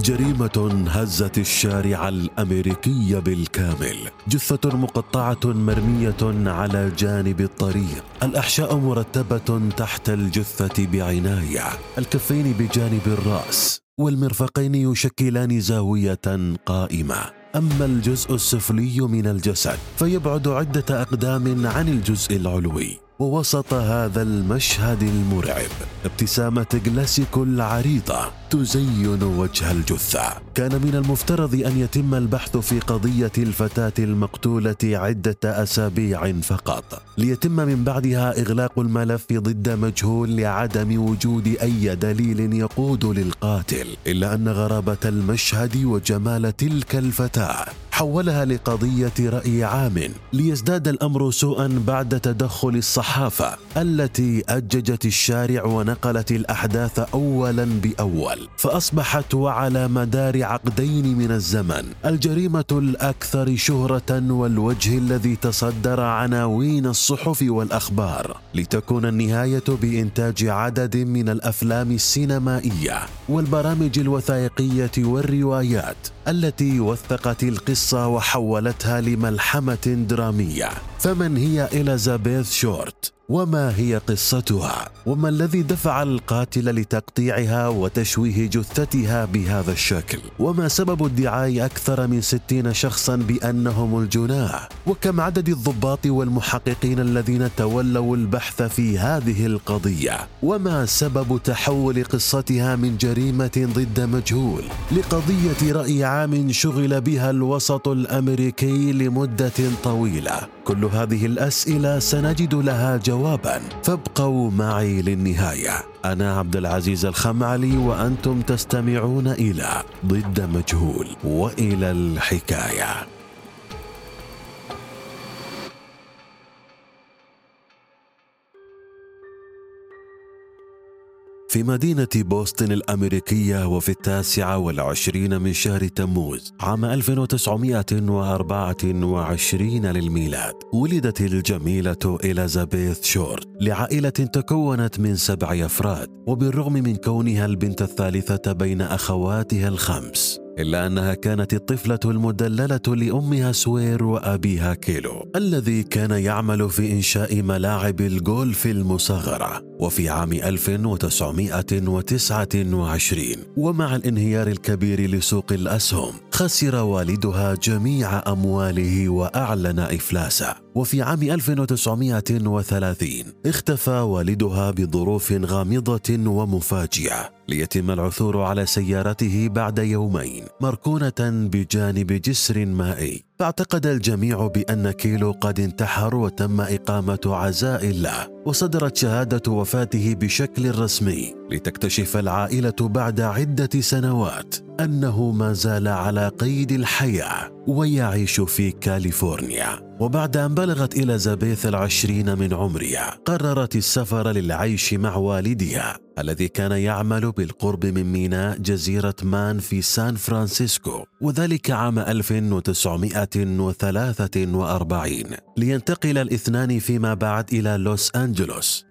جريمة هزت الشارع الأمريكي بالكامل. جثة مقطعة مرمية على جانب الطريق. الأحشاء مرتبة تحت الجثة بعناية. الكفين بجانب الرأس. والمرفقين يشكلان زاوية قائمة. أما الجزء السفلي من الجسد فيبعد عدة أقدام عن الجزء العلوي. ووسط هذا المشهد المرعب ابتسامة جلاسيكو العريضة تزين وجه الجثة. كان من المفترض أن يتم البحث في قضية الفتاة المقتولة عدة أسابيع فقط ليتم من بعدها إغلاق الملف ضد مجهول لعدم وجود أي دليل يقود للقاتل إلا أن غرابة المشهد وجمال تلك الفتاة حولها لقضية رأي عام ليزداد الأمر سوءا بعد تدخل الصحافة التي أججت الشارع ونقلت الأحداث أولا بأول فأصبحت وعلى مدار عقدين من الزمن. الجريمة الأكثر شهرة والوجه الذي تصدر عناوين الصحف والأخبار لتكون النهاية بإنتاج عدد من الأفلام السينمائية والبرامج الوثائقية والروايات. التي وثقت القصة وحولتها لملحمة درامية. فمن هي إليزابيث شورت؟ وما هي قصتها؟ وما الذي دفع القاتل لتقطيعها وتشويه جثتها بهذا الشكل؟ وما سبب ادعاء أكثر من ستين شخصا بأنهم الجناه وكم عدد الضباط والمحققين الذين تولوا البحث في هذه القضية؟ وما سبب تحول قصتها من جريمة ضد مجهول لقضية رأي عام شغل بها الوسط الأمريكي لمدة طويلة. كل هذه الأسئلة سنجد لها جواب جوابا. فابقوا معي للنهاية. أنا عبد العزيز الخمعلي وأنتم تستمعون إلى ضد مجهول. وإلى الحكاية. في مدينة بوسطن الأمريكية وفي التاسعة والعشرين من شهر تموز عام 1924 للميلاد ولدت الجميلة إليزابيث شورت لعائلة تكونت من سبع أفراد وبالرغم من كونها البنت الثالثة بين أخواتها الخمس إلا أنها كانت الطفلة المدللة لأمها سوير وأبيها كليو الذي كان يعمل في إنشاء ملاعب الجولف المصغرة. وفي عام 1929 ومع الانهيار الكبير لسوق الأسهم خسر والدها جميع أمواله وأعلن إفلاسه. وفي عام 1930 اختفى والدها بظروف غامضة ومفاجئة ليتم العثور على سيارته بعد يومين مركونة بجانب جسر مائي. فاعتقد الجميع بأن كيلو قد انتحر وتم إقامة عزاء له وصدرت شهادة وفاته بشكل رسمي لتكتشف العائلة بعد عدة سنوات أنه ما زال على قيد الحياة ويعيش في كاليفورنيا. وبعد أن بلغت إليزابيث العشرين من عمرها قررت السفر للعيش مع والدها الذي كان يعمل بالقرب من ميناء جزيرة مان في سان فرانسيسكو وذلك عام 1943 لينتقل الاثنان فيما بعد إلى لوس أنجلوس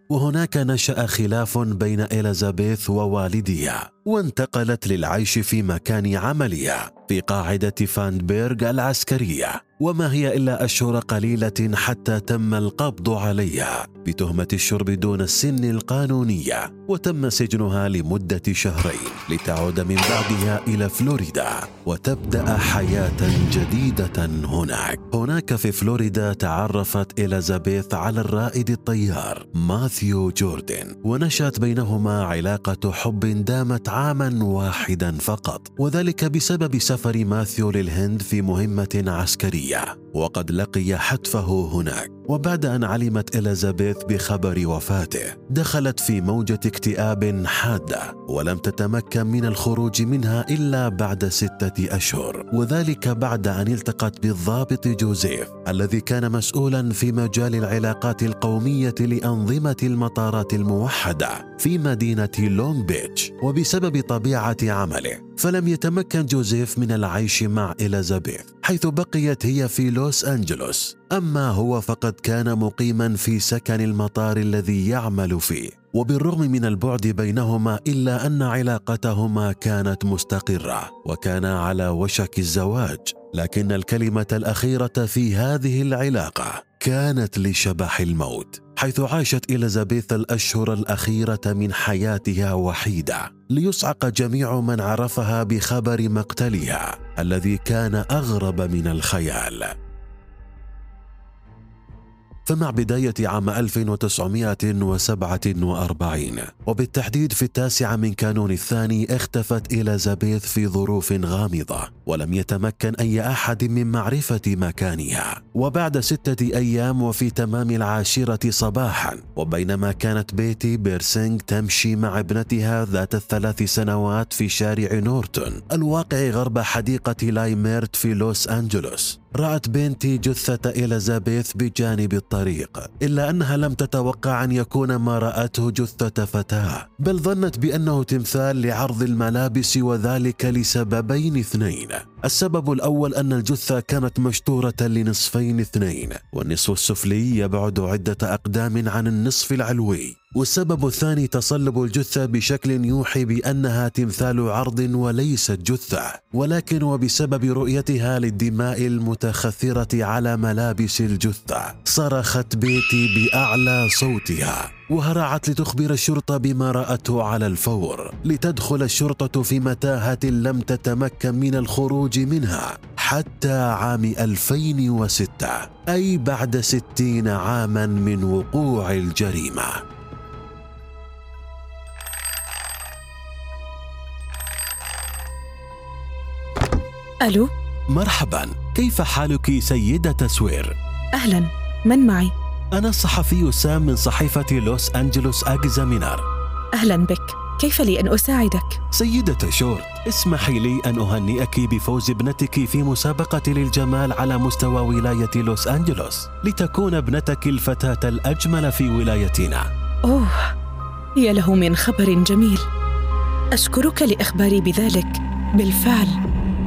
وهناك نشأ خلاف بين إليزابيث ووالدها وانتقلت للعيش في مكان عملها في قاعدة فاندبيرغ العسكرية وما هي إلا أشهر قليلة حتى تم القبض عليها بتهمة الشرب دون السن القانونية وتم سجنها لمدة شهرين لتعود من بعدها إلى فلوريدا وتبدأ حياة جديدة هناك. هناك في فلوريدا تعرفت إليزابيث على الرائد الطيار ماثيو جوردن ونشأت بينهما علاقة حب دامت عاما واحدا فقط وذلك بسبب سفر ماثيو للهند في مهمة عسكرية. وقد لقي حتفه هناك. وبعد أن علمت إليزابيث بخبر وفاته دخلت في موجة اكتئاب حادة ولم تتمكن من الخروج منها إلا بعد ستة أشهر. وذلك بعد أن التقت بالضابط جوزيف الذي كان مسؤولا في مجال العلاقات القومية لأنظمة المطارات الموحدة في مدينة لونج بيتش. وبسبب طبيعة عمله فلم يتمكن جوزيف من العيش مع إليزابيث. حيث بقيت هي في لوس أنجلوس. أما هو فقد كان مقيما في سكن المطار الذي يعمل فيه. وبالرغم من البعد بينهما إلا أن علاقتهما كانت مستقرة وكان على وشك الزواج. لكن الكلمة الأخيرة في هذه العلاقة كانت لشبح الموت حيث عاشت إليزابيث الأشهر الأخيرة من حياتها وحيدة ليصعق جميع من عرفها بخبر مقتلها الذي كان أغرب من الخيال. فمع بداية عام 1947 وبالتحديد في التاسعة من كانون الثاني اختفت إليزابيث في ظروف غامضة ولم يتمكن أي أحد من معرفة مكانها. وبعد ستة أيام وفي تمام العاشرة صباحا وبينما كانت بيتي بيرسينغ تمشي مع ابنتها ذات الثلاث سنوات في شارع نورتون الواقع غرب حديقة لايميرت في لوس أنجلوس. رأت بنتي جثة إليزابيث بجانب الطريق إلا أنها لم تتوقع أن يكون ما رأته جثة فتاة بل ظنت بأنه تمثال لعرض الملابس وذلك لسببين اثنين. السبب الأول أن الجثة كانت مشطورة لنصفين اثنين والنصف السفلي يبعد عدة أقدام عن النصف العلوي. والسبب الثاني تصلب الجثة بشكل يوحي بأنها تمثال عرض وليست جثة. ولكن وبسبب رؤيتها للدماء المتخثرة على ملابس الجثة صرخت بيتي بأعلى صوتها. وهرعت لتخبر الشرطة بما رأته على الفور لتدخل الشرطة في متاهة لم تتمكن من الخروج منها حتى عام 2006 أي بعد ستين عاما من وقوع الجريمة. ألو؟ مرحبا كيف حالك سيدة سوير؟ أهلا من معي؟ أنا الصحفي سام من صحيفة لوس أنجلوس أكزامينار. أهلا بك. كيف لي أن أساعدك؟ سيدة شورت اسمحي لي أن أهنئك بفوز ابنتك في مسابقة للجمال على مستوى ولاية لوس أنجلوس لتكون ابنتك الفتاة الأجمل في ولايتنا. أوه يا له من خبر جميل. أشكرك لإخباري بذلك. بالفعل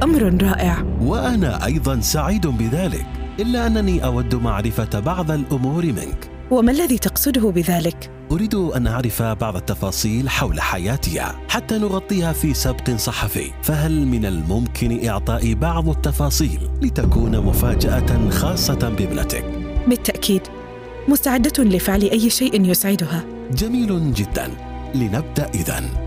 أمر رائع. وأنا أيضا سعيد بذلك. إلا أنني أود معرفة بعض الأمور منك. وما الذي تقصده بذلك؟ أريد أن أعرف بعض التفاصيل حول حياتها حتى نغطيها في سبق صحفي. فهل من الممكن إعطاء بعض التفاصيل لتكون مفاجأة خاصة بابنتك؟ بالتأكيد. مستعدة لفعل أي شيء يسعدها. جميل جدا. لنبدأ إذن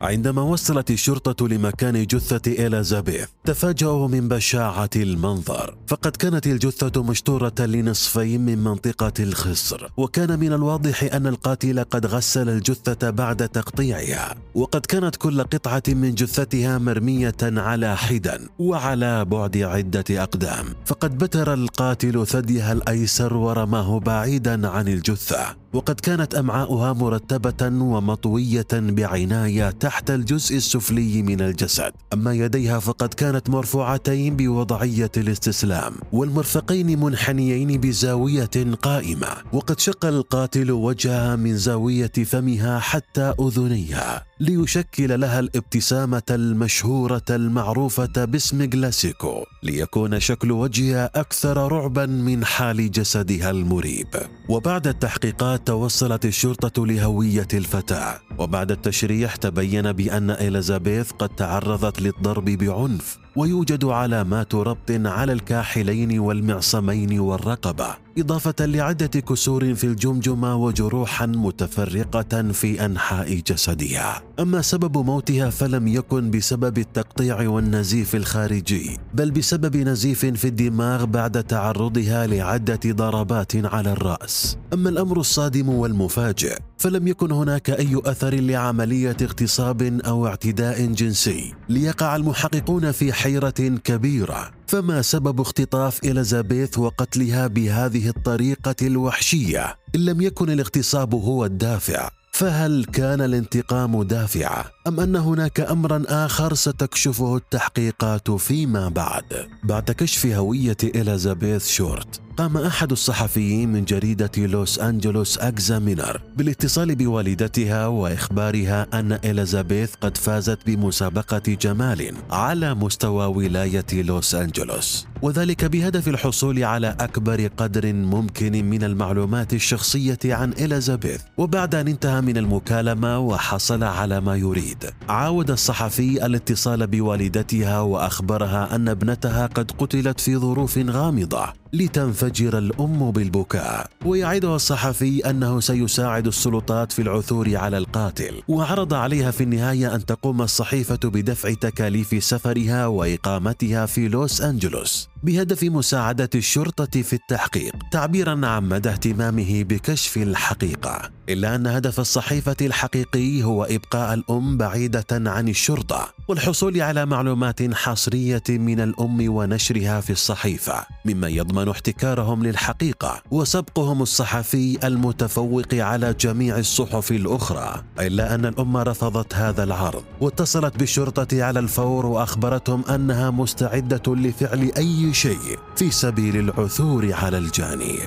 عندما وصلت الشرطة لمكان جثة إليزابيث تفاجأوا من بشاعة المنظر. فقد كانت الجثة مشطورة لنصفين من منطقة الخصر. وكان من الواضح أن القاتل قد غسل الجثة بعد تقطيعها. وقد كانت كل قطعة من جثتها مرمية على حدا وعلى بعد عدة أقدام. فقد بتر القاتل ثديها الأيسر ورماه بعيدا عن الجثة. وقد كانت أمعاؤها مرتبة ومطوية بعناية تحت الجزء السفلي من الجسد. أما يديها فقد كانت مرفوعتين بوضعية الاستسلام والمرفقين منحنيين بزاوية قائمة. وقد شق القاتل وجهها من زاوية فمها حتى أذنيها. ليشكل لها الابتسامة المشهورة المعروفة باسم جلاسيكو ليكون شكل وجهها أكثر رعبا من حال جسدها المريب. وبعد التحقيقات توصلت الشرطة لهوية الفتاة. وبعد التشريح تبين بأن إليزابيث قد تعرضت للضرب بعنف. ويوجد علامات ربط على الكاحلين والمعصمين والرقبة إضافة لعدة كسور في الجمجمه وجروحا متفرقة في أنحاء جسدها. أما سبب موتها فلم يكن بسبب التقطيع والنزيف الخارجي بل بسبب نزيف في الدماغ بعد تعرضها لعدة ضربات على الرأس. أما الأمر الصادم والمفاجئ فلم يكن هناك أي أثر لعملية اغتصاب أو اعتداء جنسي. ليقع المحققون في حيرة كبيرة. فما سبب اختطاف إليزابيث وقتلها بهذه الطريقة الوحشية؟ إن لم يكن الاغتصاب هو الدافع فهل كان الانتقام دافعه أم أن هناك أمرا آخر ستكشفه التحقيقات فيما بعد؟ بعد كشف هوية إليزابيث شورت قام أحد الصحفيين من جريدة لوس أنجلوس أكزامينر بالاتصال بوالدتها وإخبارها أن إليزابيث قد فازت بمسابقة جمال على مستوى ولاية لوس أنجلوس وذلك بهدف الحصول على أكبر قدر ممكن من المعلومات الشخصية عن إليزابيث. وبعد أن انتهى من المكالمة وحصل على ما يريد. عاود الصحفي الاتصال بوالدتها وأخبرها أن ابنتها قد قتلت في ظروف غامضة. لتنفجر الأم بالبكاء. ويعدها الصحفي أنه سيساعد السلطات في العثور على القاتل. وعرض عليها في النهاية أن تقوم الصحيفة بدفع تكاليف سفرها وإقامتها في لوس أنجلوس بهدف مساعدة الشرطة في التحقيق تعبيرا عن مدى اهتمامه بكشف الحقيقة. إلا أن هدف الصحيفة الحقيقي هو إبقاء الأم بعيدة عن الشرطة. والحصول على معلومات حصرية من الأم ونشرها في الصحيفة مما يضمن احتكارهم للحقيقة وسبقهم الصحفي المتفوق على جميع الصحف الأخرى. إلا أن الأم رفضت هذا العرض واتصلت بالشرطة على الفور وأخبرتهم أنها مستعدة لفعل أي شيء في سبيل العثور على الجاني.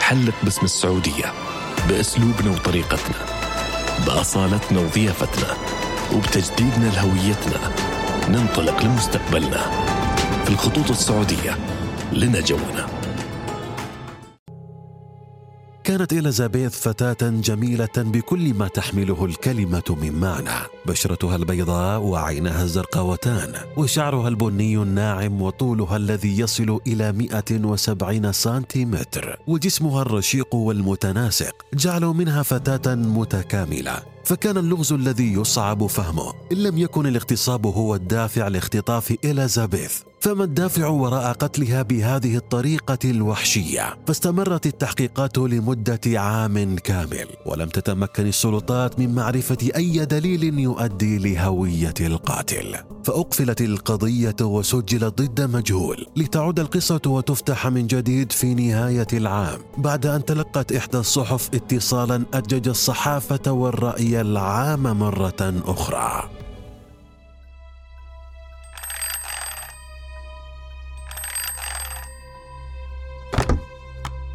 حلق باسم السعودية بأسلوبنا وطريقتنا. بأصالتنا وضيافتنا وبتجديدنا لهويتنا ننطلق لمستقبلنا في الخطوط السعودية لنا جونا كانت إليزابيث فتاة جميلة بكل ما تحمله الكلمة من معنى. بشرتها البيضاء وعينها الزرقاوتان وشعرها البني الناعم وطولها الذي يصل إلى 170 سنتيمتر وجسمها الرشيق والمتناسق جعلوا منها فتاة متكاملة. فكان اللغز الذي يصعب فهمه إن لم يكن الاغتصاب هو الدافع لاختطاف إليزابيث فما الدافع وراء قتلها بهذه الطريقة الوحشية؟ فاستمرت التحقيقات لمدة عام كامل ولم تتمكن السلطات من معرفة أي دليل يؤدي لهوية القاتل فأقفلت القضية وسجلت ضد مجهول لتعود القصة وتفتح من جديد في نهاية العام بعد أن تلقت إحدى الصحف اتصالا أجج الصحافة والرأي العام مرة أخرى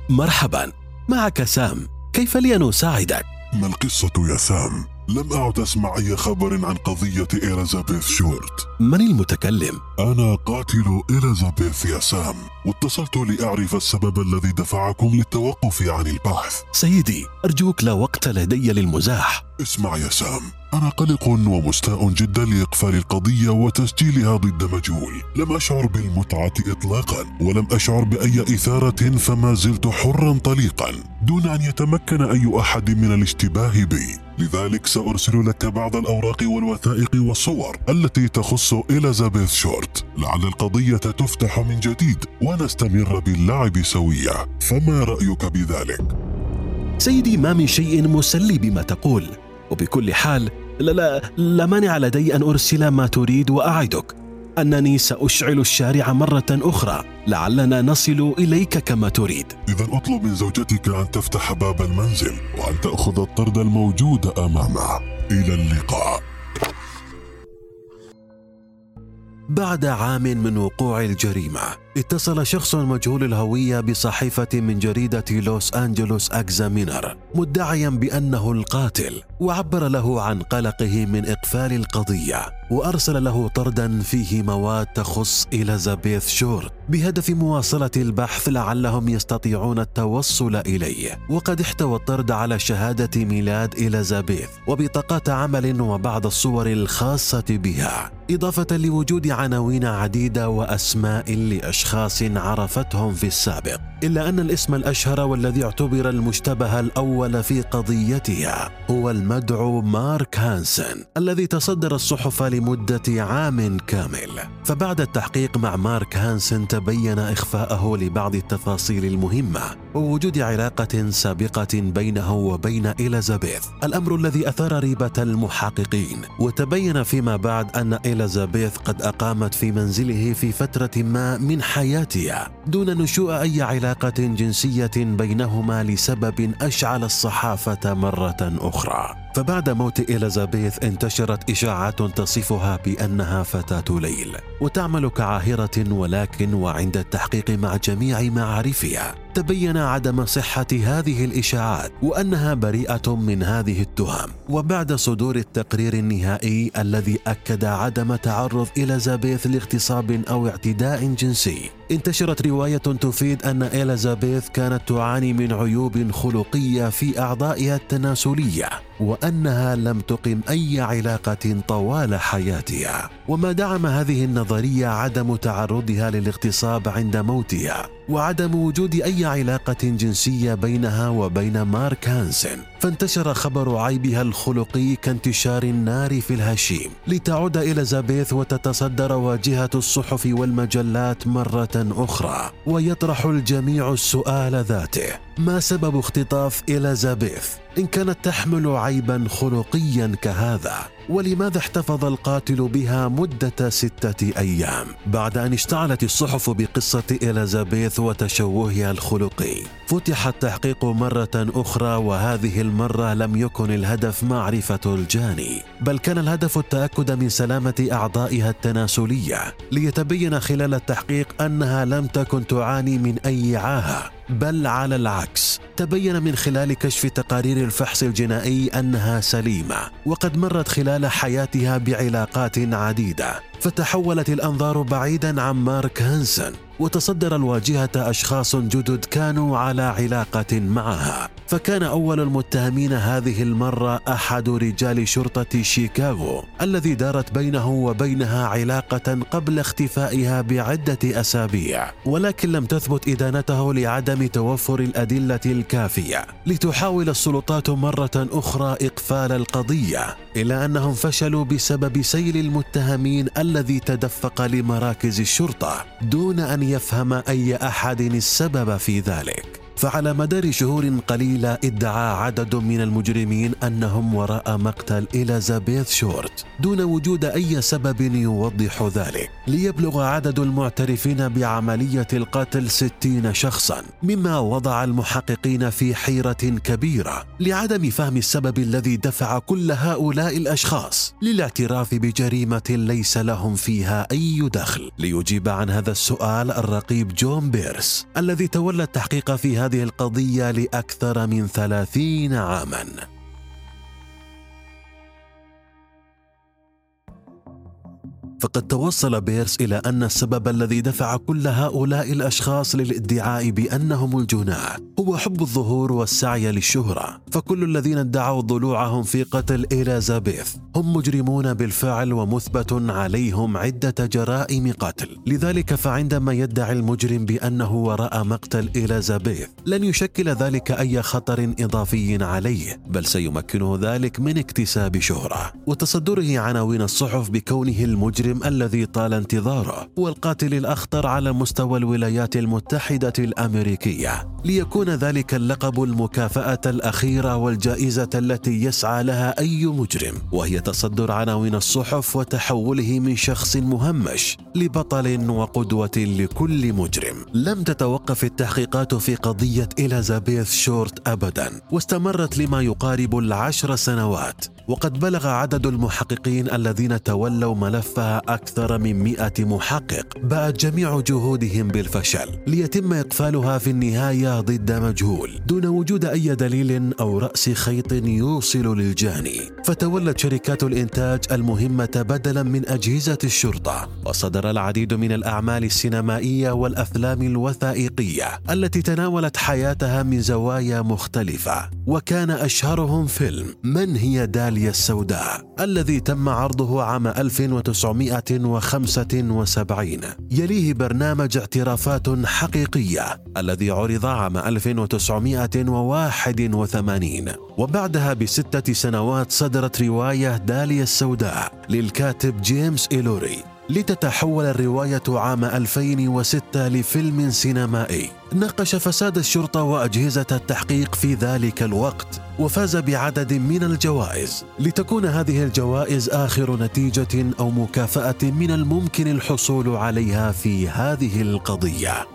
مرحبا معك سام كيف لي أن أساعدك؟ ما القصة يا سام؟ لم أعد أسمع أي خبر عن قضية إليزابيث شورت. من المتكلم؟ أنا قاتل إليزابيث يا سام. واتصلت لأعرف السبب الذي دفعكم للتوقف عن البحث. سيدي أرجوك لا وقت لدي للمزاح. اسمع يا سام. أنا قلق ومستاء جدا لإقفال القضية وتسجيلها ضد مجهول. لم أشعر بالمتعة إطلاقا ولم أشعر بأي إثارة فما زلت حرا طليقا. دون أن يتمكن أي أحد من الاشتباه بي. لذلك سأرسل لك بعض الأوراق والوثائق والصور التي تخص إليزابيث شورت. لعل القضية تفتح من جديد ونستمر باللعب سويا فما رأيك بذلك؟ سيدي ما من شيء مسلي بما تقول. وبكل حال لا لا لا مانع لدي أن أرسل ما تريد وأعدك. أنني سأشعل الشارع مرة أخرى. لعلنا نصل إليك كما تريد. إذا أطلب من زوجتك أن تفتح باب المنزل وأن تأخذ الطرد الموجود أمامه. إلى اللقاء. بعد عام من وقوع الجريمة اتصل شخص مجهول الهوية بصحيفة من جريدة لوس أنجلوس أكزامينر مدعيا بأنه القاتل وعبر له عن قلقه من إقفال القضية وأرسل له طردا فيه مواد تخص إليزابيث شورت بهدف مواصلة البحث لعلهم يستطيعون التوصل إليه. وقد احتوى الطرد على شهادة ميلاد إليزابيث وبطاقات عمل وبعض الصور الخاصة بها إضافة لوجود عناوين عديدة وأسماء لاشخاص عرفتهم في السابق إلا أن الاسم الأشهر والذي اعتبر المشتبه الأول في قضيتها هو المدعو مارك هانسن الذي تصدر الصحف لمدة عام كامل. فبعد التحقيق مع مارك هانسن تبين إخفاءه لبعض التفاصيل المهمة ووجود علاقة سابقة بينه وبين إليزابيث الأمر الذي أثار ريبة المحققين. وتبين فيما بعد أن إليزابيث قد أقامت في منزله في فترة ما من حياتها دون نشوء أي علاقة جنسية بينهما لسبب أشعل الصحافة مرة أخرى. فبعد موت إليزابيث انتشرت إشاعات تصفها بأنها فتاة ليل وتعمل كعاهرة ولكن وعند التحقيق مع جميع معارفها تبين عدم صحة هذه الإشاعات وأنها بريئة من هذه التهم. وبعد صدور التقرير النهائي الذي أكد عدم تعرض إليزابيث لاغتصاب أو اعتداء جنسي انتشرت رواية تفيد أن إليزابيث كانت تعاني من عيوب خلقية في أعضائها التناسلية وأنها لم تقم أي علاقة طوال حياتها. وما دعم هذه النظرية عدم تعرضها للاغتصاب عند موتها. وعدم وجود أي علاقة جنسية بينها وبين مارك هانسن فانتشر خبر عيبها الخلقي كانتشار النار في الهشيم. لتعود إليزابيث وتتصدر واجهة الصحف والمجلات مرة أخرى ويطرح الجميع السؤال ذاته ما سبب اختطاف إليزابيث؟ إن كانت تحمل عيبا خلقيا كهذا ولماذا احتفظ القاتل بها مدة ستة أيام؟ بعد أن اشتعلت الصحف بقصة إليزابيث وتشوهها الخلقي فتح التحقيق مرة أخرى وهذه المرة لم يكن الهدف معرفة الجاني بل كان الهدف التأكد من سلامة أعضائها التناسلية ليتبين خلال التحقيق أنها لم تكن تعاني من أي عاهة. بل على العكس تبين من خلال كشف تقارير الفحص الجنائي أنها سليمة وقد مرت خلال حياتها بعلاقات عديدة. فتحولت الأنظار بعيدا عن مارك هانسن وتصدر الواجهة أشخاص جدد كانوا على علاقة معها. فكان أول المتهمين هذه المرة أحد رجال شرطة شيكاغو الذي دارت بينه وبينها علاقة قبل اختفائها بعدة أسابيع. ولكن لم تثبت إدانته لعدم توفر الأدلة الكافية. لتحاول السلطات مرة أخرى إقفال القضية إلا أنهم فشلوا بسبب سيل المتهمين الذي تدفق لمراكز الشرطة دون أن يفهم أي أحد السبب في ذلك. فعلى مدار شهور قليلة ادعى عدد من المجرمين أنهم وراء مقتل إليزابيث شورت دون وجود أي سبب يوضح ذلك ليبلغ عدد المعترفين بعملية القتل ستين شخصا مما وضع المحققين في حيرة كبيرة لعدم فهم السبب الذي دفع كل هؤلاء الأشخاص للاعتراف بجريمة ليس لهم فيها أي دخل. ليجيب عن هذا السؤال الرقيب جون بيرس الذي تولى التحقيق في هذه القضية لأكثر من ثلاثين عاماً. فقد توصل بيرس إلى أن السبب الذي دفع كل هؤلاء الأشخاص للادعاء بأنهم الجناة هو حب الظهور والسعي للشهرة. فكل الذين ادعوا ضلوعهم في قتل إليزابيث هم مجرمون بالفعل ومثبت عليهم عدة جرائم قتل. لذلك فعندما يدعي المجرم بأنه وراء مقتل إليزابيث لن يشكل ذلك أي خطر إضافي عليه بل سيمكنه ذلك من اكتساب شهرة. وتصدره عناوين الصحف بكونه المجرم الذي طال انتظاره والقاتل الأخطر على مستوى الولايات المتحدة الأمريكية. ليكون ذلك اللقب المكافأة الأخيرة والجائزة التي يسعى لها أي مجرم وهي تصدر عناوين الصحف وتحوله من شخص مهمش لبطل وقدوة لكل مجرم. لم تتوقف التحقيقات في قضية إليزابيث شورت أبدا واستمرت لما يقارب العشر سنوات وقد بلغ عدد المحققين الذين تولوا ملفها أكثر من مئة محقق بات جميع جهودهم بالفشل ليتم إقفالها في النهاية ضد مجهول دون وجود أي دليل أو رأس خيط يوصل للجاني. فتولت شركات الإنتاج المهمة بدلا من أجهزة الشرطة وصدر العديد من الأعمال السينمائية والأفلام الوثائقية التي تناولت حياتها من زوايا مختلفة. وكان أشهرهم فيلم من هي داليا السوداء الذي تم عرضه عام 1975 يليه برنامج اعترافات حقيقية الذي عرض عام 1981 وبعدها بستة سنوات صدرت رواية داليا السوداء للكاتب جيمس إيلوري. لتتحول الرواية عام 2006 لفيلم سينمائي. ناقش فساد الشرطة وأجهزة التحقيق في ذلك الوقت وفاز بعدد من الجوائز. لتكون هذه الجوائز آخر نتيجة أو مكافأة من الممكن الحصول عليها في هذه القضية.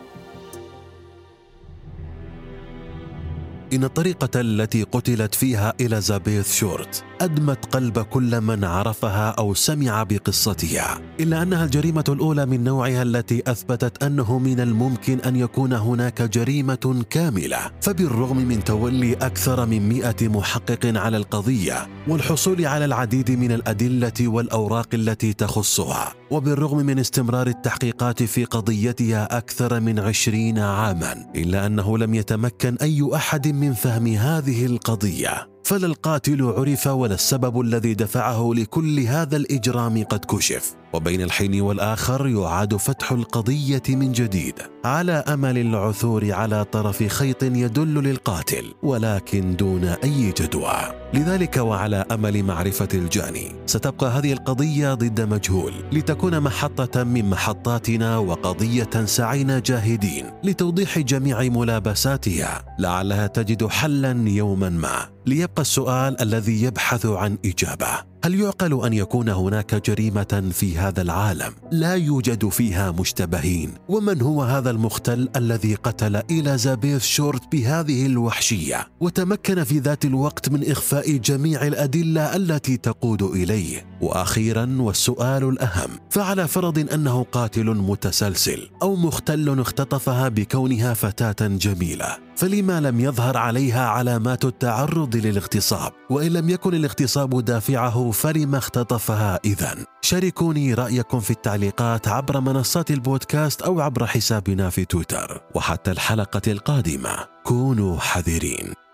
إن الطريقة التي قتلت فيها إليزابيث شورت أدمت قلب كل من عرفها أو سمع بقصتها إلا أنها الجريمة الأولى من نوعها التي أثبتت أنه من الممكن أن يكون هناك جريمة كاملة. فبالرغم من تولي أكثر من مئة محقق على القضية والحصول على العديد من الأدلة والأوراق التي تخصها وبالرغم من استمرار التحقيقات في قضيتها أكثر من عشرين عاما إلا أنه لم يتمكن أي أحد من فهم هذه القضية فلا القاتل عرف ولا السبب الذي دفعه لكل هذا الإجرام قد كشف. وبين الحين والآخر يعاد فتح القضية من جديد. على أمل العثور على طرف خيط يدل للقاتل ولكن دون أي جدوى. لذلك وعلى أمل معرفة الجاني ستبقى هذه القضية ضد مجهول لتكون محطة من محطاتنا وقضية سعينا جاهدين لتوضيح جميع ملابساتها. لعلها تجد حلا يوما ما ليبقى السؤال الذي يبحث عن إجابة. هل يعقل أن يكون هناك جريمة في هذا العالم؟ لا يوجد فيها مشتبهين. ومن هو هذا المختل الذي قتل إليزابيث شورت بهذه الوحشية؟ وتمكن في ذات الوقت من إخفاء جميع الأدلة التي تقود إليه. وأخيرا والسؤال الأهم فعلى فرض أنه قاتل متسلسل أو مختل اختطفها بكونها فتاة جميلة فلما لم يظهر عليها علامات التعرض للاغتصاب؟ وإن لم يكن الاغتصاب دافعه فلما اختطفها اذا شاركوني رأيكم في التعليقات عبر منصات البودكاست أو عبر حسابنا في تويتر. وحتى الحلقة القادمة. كونوا حذرين.